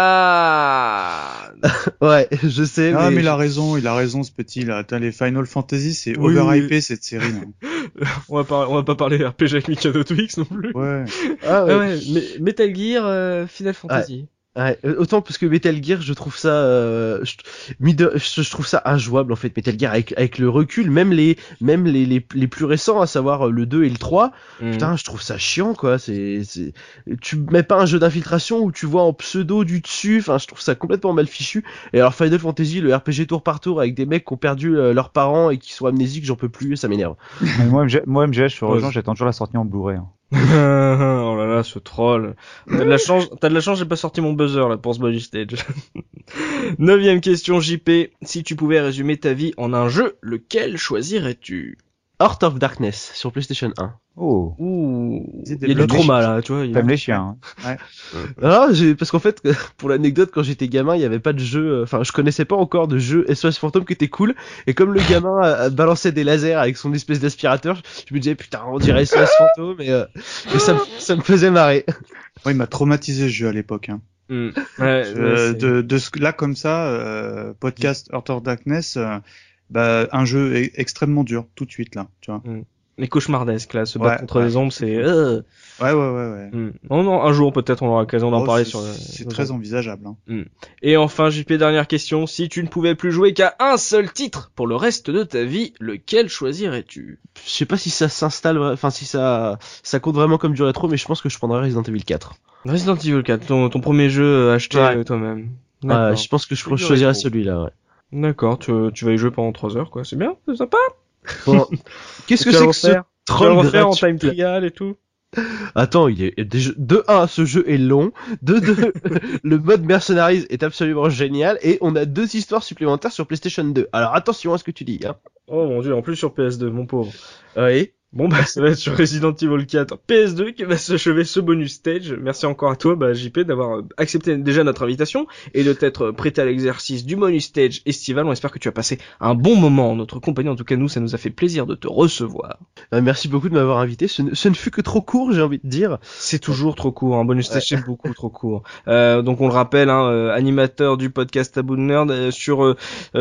Ouais, je sais. Ah, mais, mais il a raison, il a raison ce petit là. Attends, les Final Fantasy, c'est Oui, overhypé cette série. on va pas on va pas parler RPG avec Mikado Twix non plus. Ouais. Ah, ouais. Ah ouais, mais Metal Gear, euh, Final Fantasy. Ouais, euh, autant parce que Metal Gear, je trouve ça, euh, je, trouve ça injouable en fait. Metal Gear avec, avec le recul, même les, même les, les, les plus récents, à savoir euh, le 2 et le 3, Hmm. putain, je trouve ça chiant quoi. C'est, c'est, tu mets pas un jeu d'infiltration où tu vois en pseudo du dessus. Enfin, je trouve ça complètement mal fichu. Et alors Final Fantasy, le RPG tour par tour avec des mecs qui ont perdu euh, leurs parents et qui sont amnésiques, j'en peux plus, ça m'énerve. Moi, MG, moi, MGS, je suis Ouais. rejoint, j'attends toujours la sortie en Blu-ray. hein. oh là là, ce troll. T'as de la chance, t'as de la chance, j'ai pas sorti mon buzzer là pour ce body stage. Neuvième question JP. Si tu pouvais résumer ta vie en un jeu, lequel choisirais-tu? Heart of Darkness sur PlayStation 1. Oh, Ouh, il y a du trauma là, tu vois. il t'aimes les chiens. hein. Ah, j'ai, parce qu'en fait, pour l'anecdote, quand j'étais gamin, il y avait pas de jeu, euh, enfin, je connaissais pas encore de jeu SOS Fantôme qui était cool. Et comme le gamin euh, balançait des lasers avec son espèce d'aspirateur, je me disais, putain, on dirait SOS Fantôme, et, euh, et ça, me- ça me faisait marrer. Ouais, il m'a traumatisé ce jeu à l'époque. Hein. Hmm. Ouais, Euh, ouais, de, de ce là comme ça, euh, podcast Heart of Darkness, euh, bah, un jeu e- extrêmement dur tout de suite là, tu vois. Les cauchemardesques là, se Ouais, battre contre ouais. les ombres, c'est. euh. Ouais, ouais, ouais, ouais. Hmm. Non, non, un jour peut-être on aura l'occasion d'en Oh, parler c'est- sur. le- C'est très envisageable. Hein. Et enfin, JP, dernière question. Si tu ne pouvais plus jouer qu'à un seul titre pour le reste de ta vie, lequel choisirais-tu? Je sais pas si ça s'installe, enfin, si ça, ça compte vraiment comme du rétro, mais je pense que je prendrais Resident Evil 4. Resident Evil 4, ton, ton premier jeu euh, acheté Ouais. euh, toi-même. Ouais, D'accord. je pense que je choisirais celui-là, ouais. D'accord, tu, tu vas y jouer pendant 3 heures, quoi. C'est bien, c'est sympa. Bon, qu'est-ce que Tu vas c'est que ce troll refaire en time trial et tout. Attends, il est de 1, ce jeu est long, de 2, le mode Mercenaries est absolument génial, et on a deux histoires supplémentaires sur PlayStation 2. Alors attention à ce que tu dis. Hein. Oh mon dieu, en plus sur PS2, mon pauvre. Oui. Bon bah ça va être sur Resident Evil 4 PS2 qui va s'achever ce bonus stage. Merci encore à toi bah, JP d'avoir accepté déjà notre invitation et de t'être prêté à l'exercice du bonus stage estival. On espère que tu as passé un bon moment en notre compagnie. En tout cas nous ça nous a fait plaisir de te recevoir. Euh, merci beaucoup de m'avoir invité. Ce ne, fut que trop court j'ai envie de dire. C'est toujours trop court. Un bonus stage c'est beaucoup trop court. Euh, donc on le rappelle, hein, euh, animateur du podcast Taboo Nerd euh, sur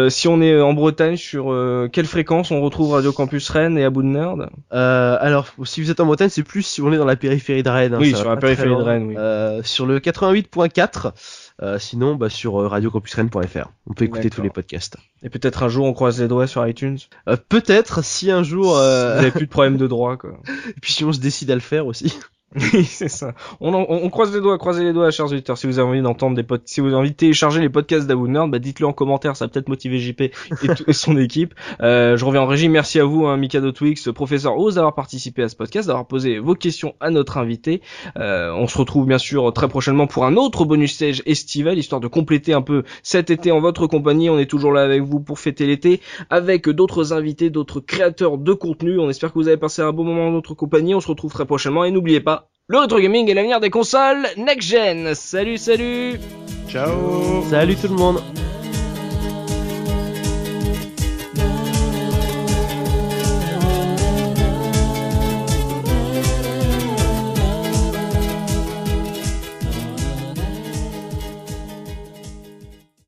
si on est en Bretagne sur quelle fréquence on retrouve Radio Campus Rennes et Abou Nerd? Euh, alors, si vous êtes en Bretagne, c'est plus si on est dans la périphérie de Rennes. Hein, oui, sur la périphérie de Rennes, oui. Euh, sur le 88.4. Euh, sinon, bah, sur euh, radiocampusrennes.fr. On peut écouter tous les podcasts. Et peut-être un jour on croise les doigts sur iTunes. Euh, peut-être si un jour. Euh... Vous n'avez plus de problème de droit, quoi. Et puis si on se décide à le faire aussi. Oui, c'est ça. On, on, croise les doigts, croisez les doigts, chers auditeurs. Si vous avez envie d'entendre des potes, si vous avez envie de télécharger les podcasts d'Awood bah dites-le en commentaire, ça peut-être motiver JP et, son équipe. Euh, je reviens en régie. Merci à vous, hein, Mikado Twix, professeur Oz, d'avoir participé à ce podcast, d'avoir posé vos questions à notre invité. Euh, on se retrouve bien sûr très prochainement pour un autre bonus stage estival, histoire de compléter un peu cet été en votre compagnie. On est toujours là avec vous pour fêter l'été, avec d'autres invités, d'autres créateurs de contenu. On espère que vous avez passé un bon moment dans notre compagnie. On se retrouve très prochainement et n'oubliez pas, le rétro gaming est l'avenir des consoles next gen. Salut, salut. Ciao. Salut tout le monde.